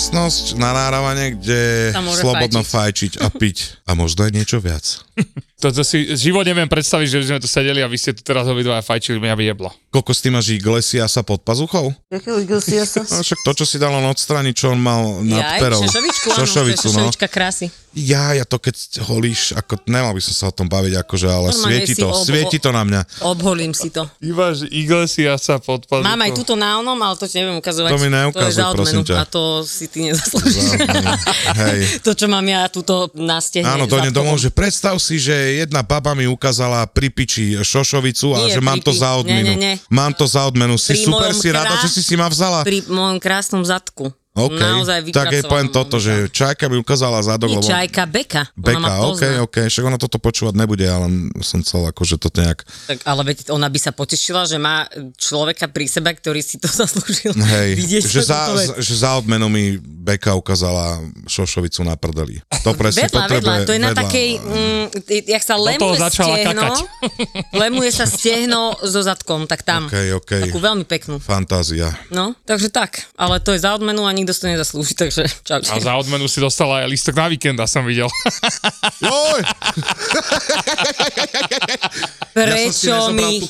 Miestnosť na náravanie, kde slobodno fajčiť a piť. A možno aj niečo viac. To, to si život neviem predstaviť, že by sme tu sedeli a vy ste tu teraz obidva fajčili, mňa by jeblo. Koľko s tým máš Iglesiasa pod pazuchou? Jakého Iglesiasa? No, však to, čo si dal on odstrániť, čo on mal nad Jaj, perou. šošovičku, áno, Šošovicu, to je no. šošovička krásy. Ja, ja to keď holíš, ako nemal by som sa o tom baviť, akože, ale Normálne svieti to, ob- svieti to na mňa. Obholím si to. Že Iglesiasa pod pazuchou. Mám aj túto na onom, ale to ti neviem ukazovať. To mi to neukazuj, za prosím ťa. a to si ty nezaslúžiš. To, čo mám ja túto na stehne. Áno, za dojdem tobou. domov, že predstav si, že jedna baba mi ukázala pri piči šošovicu a Nie, že mám to za odmenu. Nie, nie, nie. Mám to za odmenu. Si Pri super, si rada, krá- že si si ma vzala. Pri mojom krásnom zadku. OK, Naozaj tak jej poviem toto, že čajka mi ukázala zadok, Nie, lebo... čajka, beka. Beka, OK. OK, však ona toto počúvať nebude, ale som chcel akože toto nejak... Tak, ale veď ona by sa potešila, že má človeka pri sebe, ktorý si to zaslúžil. Hej, Vidieť že za, vec. že za odmenu mi Beka ukázala šošovicu na prdeli. To presne Vedľa, potrebuje. vedľa, to je na vedľa. takej, mm, jak sa lemuje začala stehno, lemuje sa stehno so zadkom, tak tam. OK, OK. Takú veľmi peknú. Fantázia. No, takže tak. Ale to je za odmenu a nikto si to nezaslúži, takže čau. A za odmenu si dostala aj listok na víkenda, som videl. Joj! Prečo Ja mi,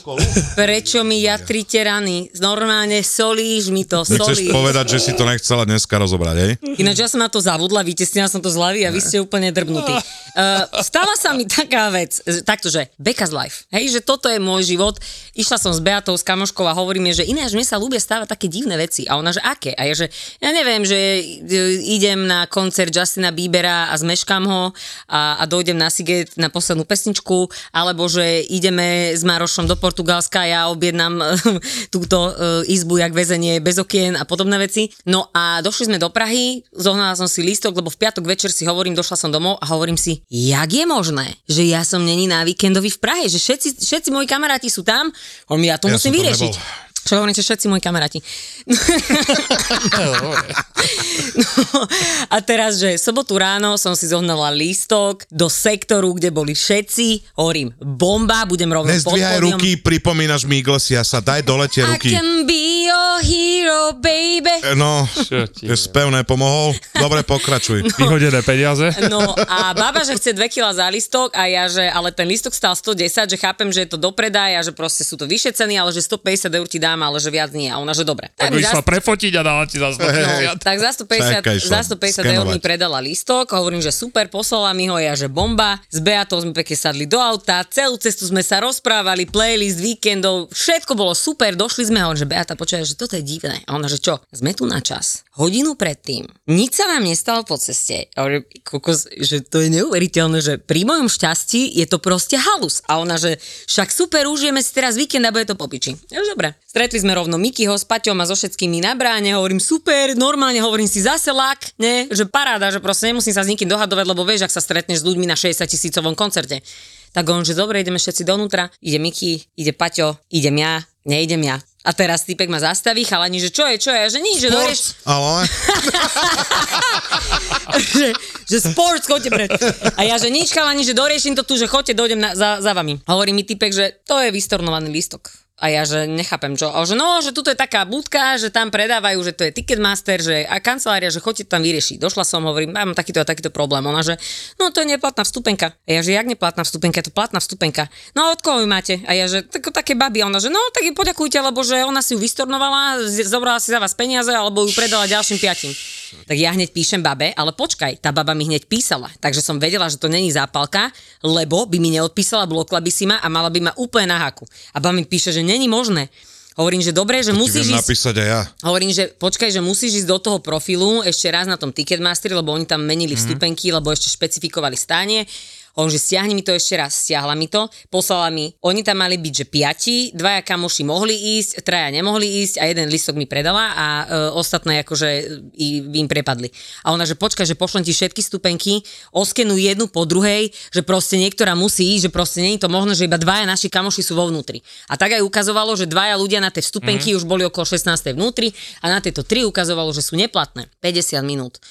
prečo mi jatrite rany? Normálne solíš mi to, Chceš solíš. povedať, že si to nechcela dneska rozobrať, hej? Ináč ja som na to zavudla, vytesnila som to z hlavy a vy ste úplne drbnutí. Uh, stala sa mi taká vec, že- takto, že Becca's life, hej, že toto je môj život. Išla som s Beatou, s kamoškou a hovoríme, že ináč mne sa ľúbia stávať také divné veci. A ona, že aké? A ja, že ja neviem, že e, idem na koncert Justina Biebera a zmeškám ho a, a dojdem na Siget na poslednú pesničku, alebo že ideme s Marošom do Portugalska ja objednám túto e, izbu jak väzenie bez okien a podobné veci. No a došli sme do Prahy, zohnala som si lístok, lebo v piatok večer si hovorím, došla som domov a hovorím si, jak je možné, že ja som není na víkendovi v Prahe, že všetci, všetci moji kamaráti sú tam, hovorím, ja to Ja musím vyriešiť. nebol. Čo hovorím, že všetci moji kamaráti. No, a teraz, že sobotu ráno som si zohnala lístok do sektoru, kde boli všetci. Hovorím, bomba, budem rovno pod Nezdvíhaj pódium. ruky, pripomínaš mi Iglesiasa, daj dole tie I ruky. can be your hero, baby. No, ti je spevné, pomohol? Dobre, pokračuj. Vyhodené peniaze. No a baba, že chce 2 kg za listok a ja, že ale ten listok stál 110, že chápem, že je to do predaja, že proste sú to vyššie ceny, ale že 150 eur ti dám, ale že viac nie. A ona, že dobre. Tak mi by išla zas- prefotiť a dala ti za 150. tak za 150, Čakaj, išla za 150 eur mi predala listok, hovorím, že super, poslala mi ho, ja, že bomba. S Beatou sme pekne sadli do auta, celú cestu sme sa rozprávali, playlist víkendov, všetko bolo super, došli sme a on, že Beata, počúvaj, že toto je divné. A ona, že čo, sme tu na čas, hodinu predtým, nič sa nám nestalo po ceste. Kokos, že to je neuveriteľné, že pri mojom šťastí je to proste halus. A ona, že však super, užijeme si teraz víkend a bude to popiči. Ja, dobre. Stretli sme rovno Mikyho s Paťom a so všetkými na bráne, hovorím super, normálne hovorím si zase lak, ne, že paráda, že proste nemusím sa s nikým dohadovať, lebo vieš, ak sa stretneš s ľuďmi na 60 tisícovom koncerte. Tak on, že dobre, ideme všetci donútra, ide Miky, ide Paťo, idem ja, neidem ja. A teraz typek ma zastaví, chalani, že čo je, čo je, že nič, že dorieš, Ale že, že sport, chodte preč. A ja, že nič, chalani, že doriešim to tu, že chodte, dojdem na, za, za vami. A hovorí mi typek, že to je vystornovaný lístok. A ja, že nechápem čo. A že no, že tuto je taká budka, že tam predávajú, že to je Ticketmaster, že a kancelária, že choďte tam vyriešiť. Došla som, hovorím, mám takýto a takýto problém. Ona, že no to je neplatná vstupenka. A ja, že jak neplatná vstupenka, je to platná vstupenka. No od koho vy máte? A ja, že tak, také baby. A ona, že no tak jej poďakujte, lebo že ona si ju vystornovala, zobrala si za vás peniaze, alebo ju predala ďalším piatim. Tak ja hneď píšem babe, ale počkaj, tá baba mi hneď písala. Takže som vedela, že to není zápalka, lebo by mi neodpísala, blokla by si ma a mala by ma úplne na haku. A baba mi píše, že není možné. Hovorím, že dobre, že Ti musíš ísť... napísať aj ja. Hovorím, že počkaj, že musíš ísť do toho profilu ešte raz na tom Ticketmaster, lebo oni tam menili vstupenky, lebo ešte špecifikovali stánie. Hovorím, že stiahni mi to ešte raz, stiahla mi to, poslala mi, oni tam mali byť, že piati, dvaja kamoši mohli ísť, traja nemohli ísť a jeden listok mi predala a e, ostatné akože i, im prepadli. A ona, že počkaj, že pošlem ti všetky stupenky, oskenuj jednu po druhej, že proste niektorá musí ísť, že proste nie je to možné, že iba dvaja naši kamoši sú vo vnútri. A tak aj ukazovalo, že dvaja ľudia na tie vstupenky mm-hmm. už boli okolo 16. vnútri a na tieto tri ukazovalo, že sú neplatné. 50 minút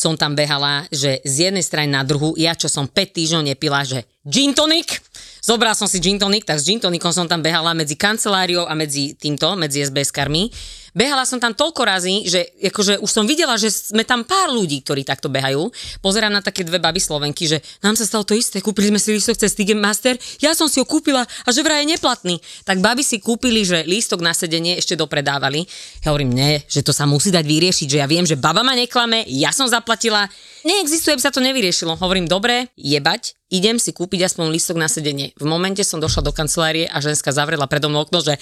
som tam behala, že z jednej strany na druhú, ja čo som 5 týždňov nepila, že gin tonic, zobral som si gin tonic, tak s gin tonicom som tam behala medzi kanceláriou a medzi týmto, medzi SBS-karmi. Behala som tam toľko razy, že akože už som videla, že sme tam pár ľudí, ktorí takto behajú. Pozerám na také dve baby Slovenky, že nám sa stalo to isté, kúpili sme si lístok cez Ticketmaster, ja som si ho kúpila a že vraj je neplatný. Tak baby si kúpili, že lístok na sedenie ešte dopredávali. Ja hovorím, nie, že to sa musí dať vyriešiť, že ja viem, že baba ma neklame, ja som zaplatila, neexistuje, aby sa to nevyriešilo. Hovorím, dobre, jebať, idem si kúpiť aspoň lístok na sedenie. V momente som došla do kancelárie a ženská zavrela predo mnou okno, že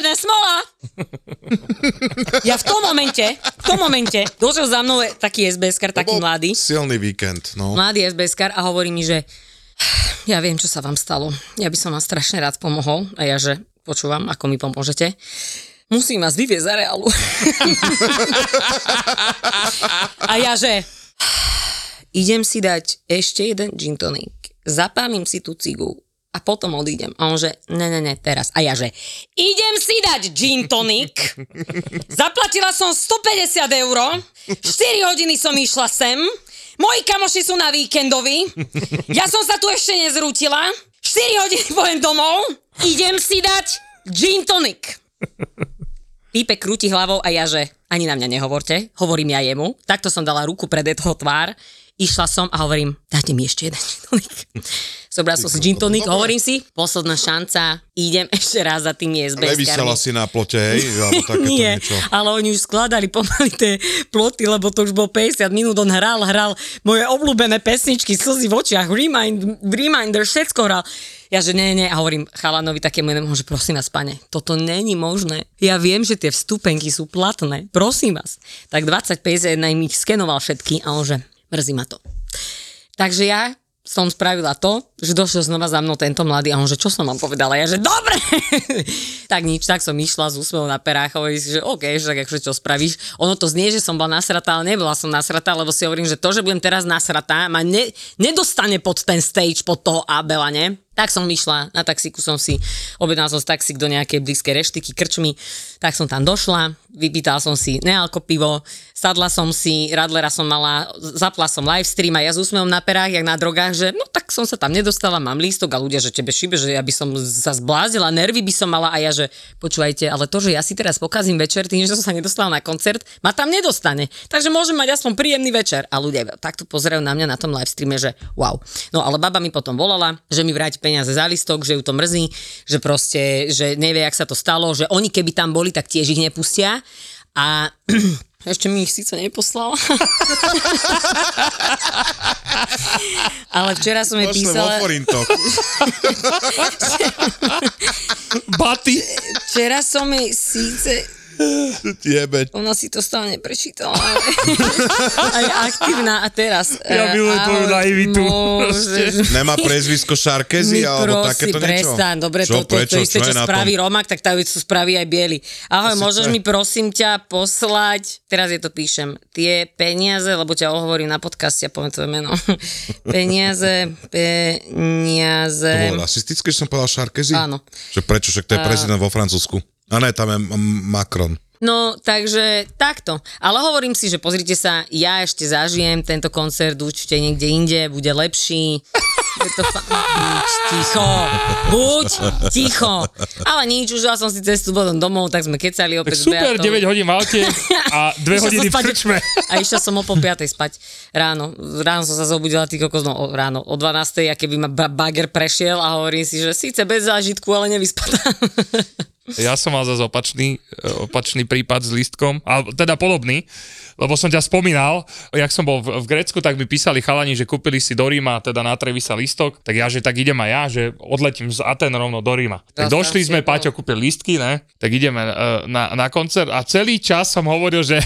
zatvorené smola! ja v tom momente, v tom momente, došiel za mnou taký SBS-kar, taký mladý, Silný víkend, no. mladý SBS-kar a hovorí mi, že ja viem, čo sa vám stalo. Ja by som vám strašne rád pomohol. A ja, že počúvam, ako mi pomôžete. Musím vás vyviezť za reálu. a ja, že idem si dať ešte jeden gin tonic, zapálim si tú cigu a potom odídem. A on že, ne, ne, ne, teraz. A ja že, idem si dať gin tonic, zaplatila som 150 eur, 4 hodiny som išla sem, moji kamoši sú na víkendovi, ja som sa tu ešte nezrútila, 4 hodiny pojem domov, idem si dať gin tonic. Pípe krúti hlavou a ja, že ani na mňa nehovorte, hovorím ja jemu. Takto som dala ruku pred jeho tvár, išla som a hovorím, dajte mi ešte jeden gin tonic. Zobral som si gin tonic, hovorím si, posledná šanca, idem ešte raz za tými SBS Nevysela si na plote, hej? Nie, niečo. ale oni už skladali pomaly tie ploty, lebo to už bol 50 minút, on hral, hral moje obľúbené pesničky, slzy v očiach, remind, reminder, všetko hral. Ja že nie, nie, a hovorím chalanovi takému jednému, že prosím vás, pane, toto není možné. Ja viem, že tie vstupenky sú platné, prosím vás. Tak 25 im ich skenoval všetky a on že, mrzí ma to. Takže ja som spravila to, že došiel znova za mnou tento mladý a on, že čo som vám povedala? Ja, že dobre! tak nič, tak som išla z úsmevom na perách a si, že OK, že tak akože čo spravíš. Ono to znie, že som bola nasratá, ale nebola som nasratá, lebo si hovorím, že to, že budem teraz nasratá, ma ne, nedostane pod ten stage, pod toho Abela, ne? Tak som išla, na taxíku som si, objednala som si taxík do nejakej blízkej reštiky, krčmy, tak som tam došla, vypýtala som si nealko pivo, sadla som si, Radlera som mala, zapla som live stream a ja s úsmevom na perách, jak na drogách, že no tak som sa tam nedostala, mám lístok a ľudia, že tebe šibe, že ja by som sa zblázila, nervy by som mala a ja, že počúvajte, ale to, že ja si teraz pokazím večer tým, že som sa nedostala na koncert, ma tam nedostane. Takže môžem mať aspoň príjemný večer. A ľudia takto pozerajú na mňa na tom live streame, že wow. No ale baba mi potom volala, že mi vráti peniaze za listok, že ju to mrzí, že proste, že nevie, jak sa to stalo, že oni keby tam boli, tak tiež ich nepustia. A ešte mi ich síce neposlala. Ale včera som jej písala... Baty. Včera som jej síce Jebe. Ona si to stále neprečítala. ale- a je aktívna a teraz. Ja eh, milujem tvoju naivitu. Nemá priezvisko Šarkezi alebo takéto niečo? prestaň, dobre, čo, to, to, prečo, to isté, čo čo, spraví? Romak, tak to spraví aj Biely. Ahoj, Asi môžeš to je. mi prosím ťa poslať, teraz je to píšem, tie peniaze, lebo ťa ohovorím na podcaste a poviem tvoje meno. peniaze, To peniaze. bolo rasistické, že som povedal Šarkezi? Áno. Že prečo, však to je prezident vo Francúzsku. A ne, tam je Macron. No, takže takto. Ale hovorím si, že pozrite sa, ja ešte zažijem tento koncert určite niekde inde, bude lepší. Je to fa- buď ticho, buď ticho. Ale nič, užila som si cestu potom domov, tak sme kecali Tak opäť s super, Beatou. 9 hodín v aute a 2 Išla hodiny v krčme. A išla som o pol piatej spať ráno. Ráno som sa zobudila, ty kokos, no o- ráno o 12. a keby ma ba- bager prešiel a hovorím si, že síce bez zážitku, ale nevyspatá. Ja som mal zase opačný, opačný prípad s lístkom, a teda podobný, lebo som ťa spomínal, jak som bol v, v Grécku, tak mi písali chalani, že kúpili si do Ríma, teda na Trevisa lístok, tak ja, že tak idem aj ja, že odletím z Aten rovno do Ríma. Tak Ja došli sme, si- Paťo kúpil lístky, ne? Tak ideme e, na, na koncert a celý čas som hovoril, že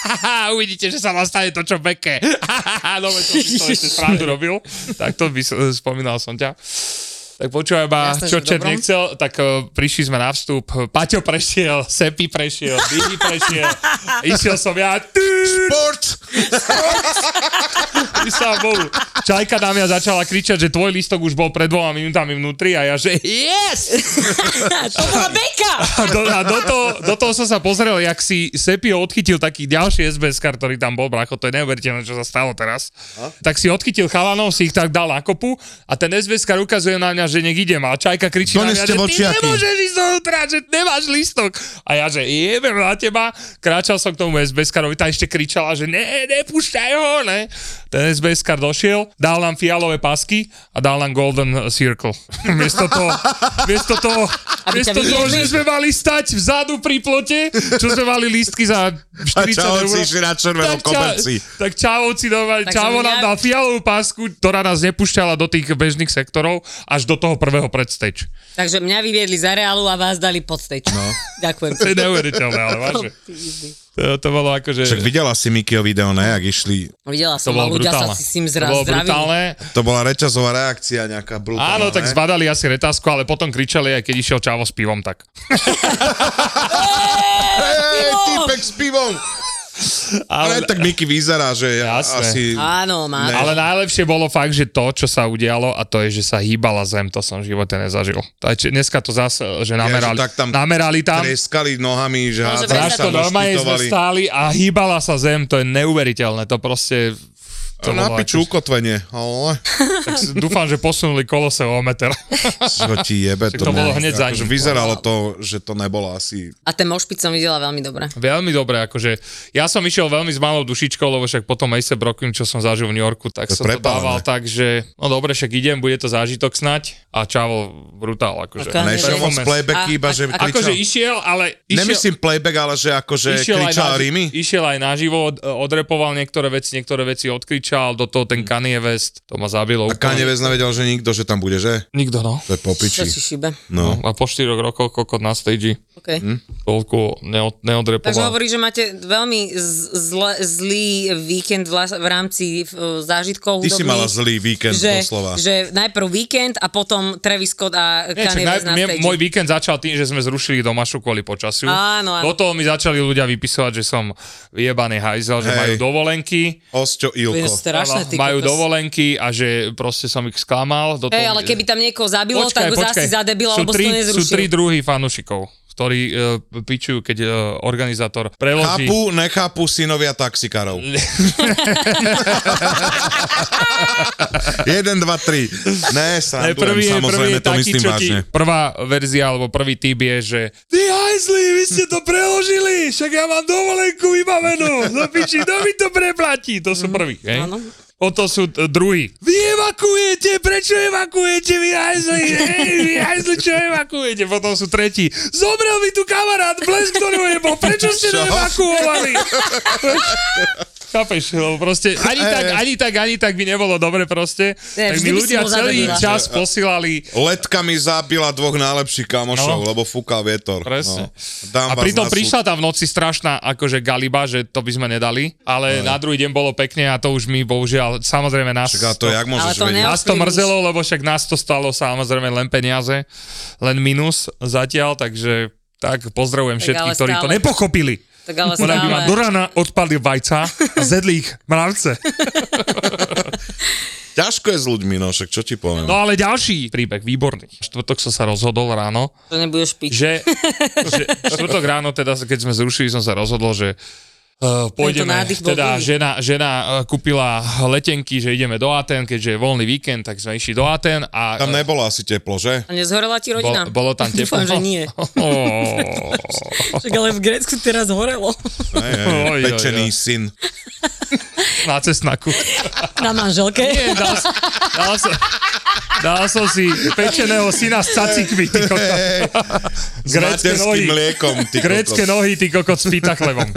uvidíte, že sa vám stane to, čo beke. no, si to ešte srandu robil, tak to by spomínal som ťa. Tak počúvaj ma, čo čet nechcel, tak uh, prišli sme na vstup, Paťo prešiel, Sepi prešiel, Billy prešiel, išiel som ja, ty, Sport! ty sa Bohu. Čajka na mňa začala kričať, že tvoj lístok už bol pred dvoma minútami vnútri a ja, že yes! to bola beka! A do, a do, toho, do toho som sa pozrel, jak si Sepio odchytil taký ďalší SBS kar, ktorý tam bol, bracho, to je neuveriteľné, čo sa stalo teraz. Tak si odchytil chalanov, si ich tak dal na kopu a ten SBS kar ukazuje na mňa, že nech idem a Čajka kričí na mňa, že ty nemôžeš ísť dovnútra, že nemáš lístok. A ja, že jebem na teba, kráčal som k tomu SBS karovi, tá ešte kričala, že ne, nepúšťaj ho, ne. Ten SBS kar došiel, dal nám fialové pasky a dal nám Golden Circle. miesto toho, miesto toho, miesto toho, že sme mali stať vzadu pri plote, čo sme mali lístky za 40 čavovci eur. išli na červenom koberci. Tak čavovci, čavo nám dal fialovú pásku, ktorá nás nepúšťala do tých bežných sektorov až do toho prvého predstage. Takže mňa vyviedli za reálu a vás dali pod stage. No. Ďakujem. To je neuveriteľné, ale vážne. To, to bolo akože... Však videla si Mikio video, ne, jak išli. Videla to som, a bolo ľudia brutálne. sa si s to zraz bolo zdravili. brutálne. To bola reťazová reakcia nejaká brutálna, Áno, tak ne? zbadali asi retázku, ale potom kričali, aj keď išiel čavo s pivom, tak. Hej, týpek s pivom! Ale Ale, tak Miky vyzerá, že ja Jasné. asi... Áno, má. Ne. ale najlepšie bolo fakt, že to, čo sa udialo, a to je, že sa hýbala zem, to som v živote nezažil. To je, dneska to zase, že namerali, tak tam namerali tam, Treskali nohami, že hádzali Zrážko, sa, normálne sme stáli a hýbala sa zem, to je neuveriteľné, to proste... To Na bolo piču ukotvenie. Ale tak si- dúfam, že posunuli kolose o meter. čo ti jebe, Tak to bolo hneď za akože ním. Vyzeralo to, že to nebolo asi... A ten mošpic som videla veľmi dobre. Veľmi dobre, akože ja som išiel veľmi s malou dušičkou, lebo však potom ASAP Rockin, čo som zažil v New Yorku, tak To som to prepálené. dával tak, že no dobre, však idem, bude to zážitok snať a čavo brutál, akože. A Nešiel moc Performance. playback A- iba, že a- a- Akože kričal. išiel, ale išiel, Nemyslím playback, ale že akože išiel aj, kričal naži- rímy. išiel aj naživo, od, odrepoval niektoré veci, niektoré veci odkričal, do toho ten Kanye West, to ma zabilo A Kanye West nevedel, že nikto, že tam bude, že? Nikto, no. To je po Čo piči. si šibe? No. A po 4 rokoch kokot na stage Okay. toľko neod, Takže neodrepoval. hovorí, že máte veľmi zle, zlý víkend v, v rámci v, zážitkov Ty si hudobných. mala zlý víkend, že, doslova. že najprv víkend a potom Travis Scott a Nie, Kanye West na mne, môj víkend začal tým, že sme zrušili domašu kvôli počasiu. Áno, áno. Do toho mi začali ľudia vypisovať, že som vyjebaný hajzel, že Hej. majú dovolenky. Osťo Ilko. strašné, ty majú kokos. dovolenky a že proste som ich sklamal. Do Hej, toho- ale keby tam niekoho zabilo, tak ho zase za debila, sú lebo si tri, to nezrušil. Sú tri druhy fanúšikov, ktorí uh, pičujú, keď uh, organizátor preloží. Chápu, nechápu synovia taxikárov. 1, 2, 3. Ne, Ne, srandujem, prvý prvý samozrejme, je to taký, myslím vážne. prvá verzia, alebo prvý typ je, že Ty hajzli, vy ste to preložili, však ja mám dovolenku vybavenú, no piči, kto mi to preplatí? To sú prví, hej? Áno. O to sú t- druhí. Vy evakuujete, prečo evakuujete, vy hajzli, hej, vy hajzli, čo evakuujete? Potom sú tretí. Zomrel mi tu kamarát, blesk do neho nebol, prečo ste Čo? neevakuovali? Chápeš, lebo proste ani tak, ani tak, ani tak by nebolo dobre proste. Ne, tak mi ľudia celý zadebila. čas posílali Letka mi zabila dvoch najlepších kamošov, No. lebo fúkal vietor. Presne. No. Dám A pritom prišla tá v noci strašná akože galiba, že to by sme nedali, ale na druhý deň bolo pekne a to už mi bohužiaľ, samozrejme nás Čaká, to jak môžeš to vedieť? nás to mrzelo, lebo však nás to stalo samozrejme len peniaze, len minus zatiaľ, takže tak pozdravujem Tak všetkých, ktorí to nepochopili. Tak ale Ona by ma do rána odpadli vajca a zedli ich mravce. Ťažko je s ľuďmi, no však čo ti poviem. No ale ďalší príbeh, výborný. Štvrtok som sa rozhodol ráno, Že nebudeš piť. že, že štvrtok ráno, teda keď sme zrušili, som sa rozhodol, že Uh, pôjdeme, nádych bol teda žena, žena uh, kúpila letenky, že ideme do Aten, keďže je voľný víkend, tak sme išli do Aten a Tam nebolo asi teplo, že? A nezhorela ti rodina? bol, bolo tam teplo. Dúfam, že nie. Oh. Však ale v Grécku teraz horelo. Oj, pečený oj. syn. Na cesnaku. Na manželke. Nie, dal, som- dal, som, dal som si pečeného syna s cacikmi, ty kokot. S nohy. mliekom, ty kokos. nohy, ty kokot s pita chlebom.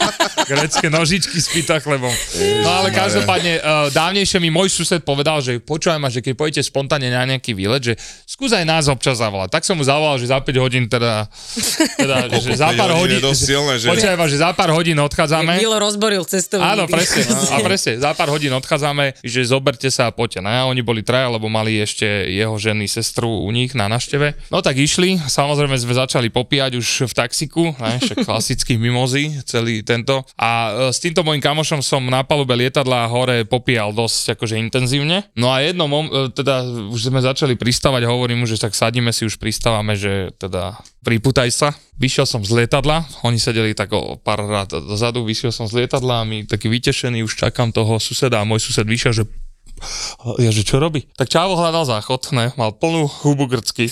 Grécke nožičky s pita chlebom. No ale každopádne, uh, dávnejšie mi môj sused povedal, že počúvaj ma, že keď pôjdete spontánne na nejaký výlet, že skús aj nás občas zavolať. Tak som mu zavolal, že za 5 hodín teda, teda že za 5 pár hodín hodín, je dosť silné, že? počúvaj ma, že za pár hodín odchádzame. Milo rozboril cestovný. Áno, presne. A presne, za pár hodín odchádzame, že zoberte sa a poďte. No a oni boli traja, lebo mali ešte jeho ženy, sestru u nich na našteve. No tak išli, samozrejme sme začali popíjať už v taxiku, ne, však klasický mimozy, celý tento. A e, s týmto môjim kamošom som na palube lietadla hore popíjal dosť akože intenzívne. No a jedno, mom, e, teda už sme začali pristávať, hovorím mu, že tak sadíme si, už pristávame, že teda priputaj sa. Vyšiel som z lietadla, oni sedeli tak o pár rád dozadu, vyšiel som z lietadla a my taký vytešený, už čakám toho suseda a môj sused vyšiel, že ja, že čo robí? Tak Čávo hľadal záchod, ne, mal plnú hubu grcky.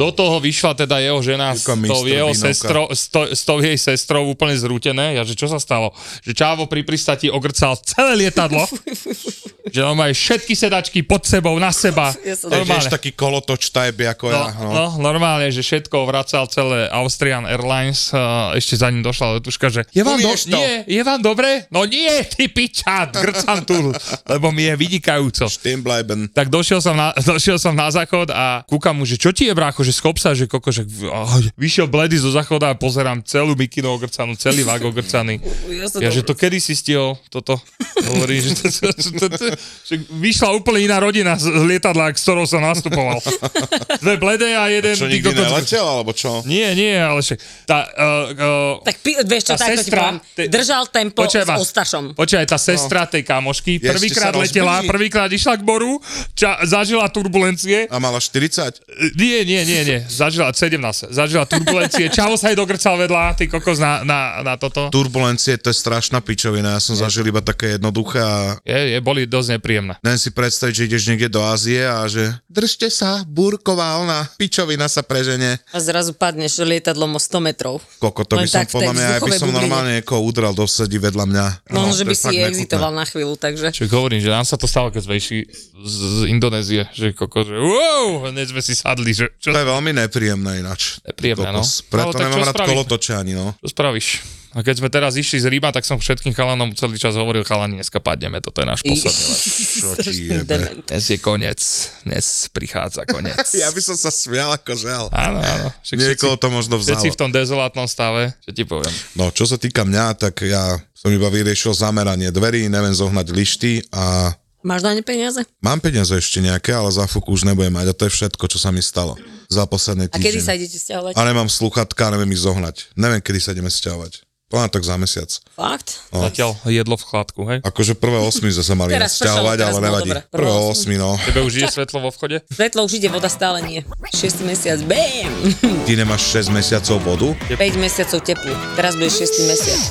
Do toho vyšla teda jeho žena s tou jeho sestrou, s, to, s tou jej sestrou úplne zrútené. Ja, že čo sa stalo? Že Čávo pri pristati ogrcal celé lietadlo. že on má všetky sedačky pod sebou, na seba. Ja Normálne. taký kolotoč type ako No, ja. No. no, normálne, že všetko vracal celé Austrian Airlines, ešte za ním došla letuška, že je vám, do, nie, je vám dobre? No nie, ty piča, grcam tu, lebo mi je vynikajúco. Stimbleiben. Tak došiel som, na, došiel som na záchod a kúkam mu, že čo ti je brácho, že skop sa, že koko, že oh, vyšiel bledy zo záchoda a pozerám celú mikinu ogrcanú, celý vák ogrcaný. Ja Ja, že to kedy si stihol toto? Hovorí, že, to, to, to, to, že vyšla úplne iná rodina z lietadla, s ktorou som nastupoval. Dve bledé a jeden... Čo ty nikdy neletel, alebo čo? Nie, nie, ale však... Tá, uh, uh, Tak pi- vieš čo, Tá ti sestra- poviem. te- Držal tempo Počkaj s. Ostašom. Počkaj, tá sestra tej kamošky Prvýkrát letela, prvýkrát išla k boru, ča, zažila turbulencie. A mala 40? Nie, nie, nie, nie, zažila 17, zažila turbulencie. Čavo sa jej dogrcal vedľa, ty kokos na, na, na toto. Turbulencie, to je strašná pičovina. Ja som zažil iba také jednoduché a Je, je, boli dosť nepríjemné. Neviem si predstaviť, že ideš niekde do Ázie a že držte sa, búrková ona, pičovina sa prežene. A zrazu padneš lietadlom o 100 metrov. Koko, to by Len som podľa mňa, ja by som bubline. normálne niekoho udrel do sedí vedľa mňa. No, že to by je si exitoval na chvíľu, takže... Čo hovorím, že nám sa to stalo, keď sme išli z, z Indonézie, že koko, že wow, hneď sme si sadli, že čo, To je veľmi nepríjemné ináč. Nepríjemné, no. Preto čo nemám rád kolotoče ani, no. čo spravíš? A keď sme teraz išli z Ríma, tak som všetkým chalanom celý čas hovoril, chalani, dneska padneme, toto je náš posledný let. Čo ti jebe. Dnes je koniec, dnes prichádza koniec. Ja by som sa smial ako žel. Áno, áno. Však Niekoho všetci, to možno všetci v vzalo. tom dezolátnom stave, čo ti poviem. No, čo sa týka mňa, tak ja som iba vyriešil zameranie dverí, neviem zohnať lišty a Máš na ne peniaze? mám peniaze ešte nejaké, ale za fuk už nebudem mať a to je všetko, čo sa mi stalo za posledný A kedy sa idete stiahovať? A nemám sluchatka, neviem ich zohnať. Neviem, kedy sa ideme sťahovať. Poviem tak za mesiac. Fakt? No. Zatiaľ jedlo v chladku, hej? Akože prvé osmi sa mali Teraz teraz ale nevadí. Prvé Prvé osmi. no. Tebe už ide svetlo vo vchode? Svetlo už ide, voda stále nie. 6 mesiac, bam! Ty nemáš 6 mesiacov vodu? 5 mesiacov teplu. Teraz bude 6 mesiac.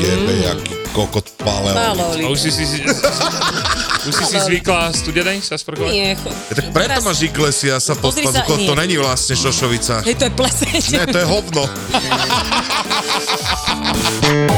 Jebe, jaký kokot paleo. Málo A už si si, si, už si, si zvykla studenej sa sprchovať? Nie, cho- Tak preto teraz- máš Iglesia sa pod pazuchou, to nie. není vlastne Šošovica. Hej, to je pleseň. Ne, to je hovno.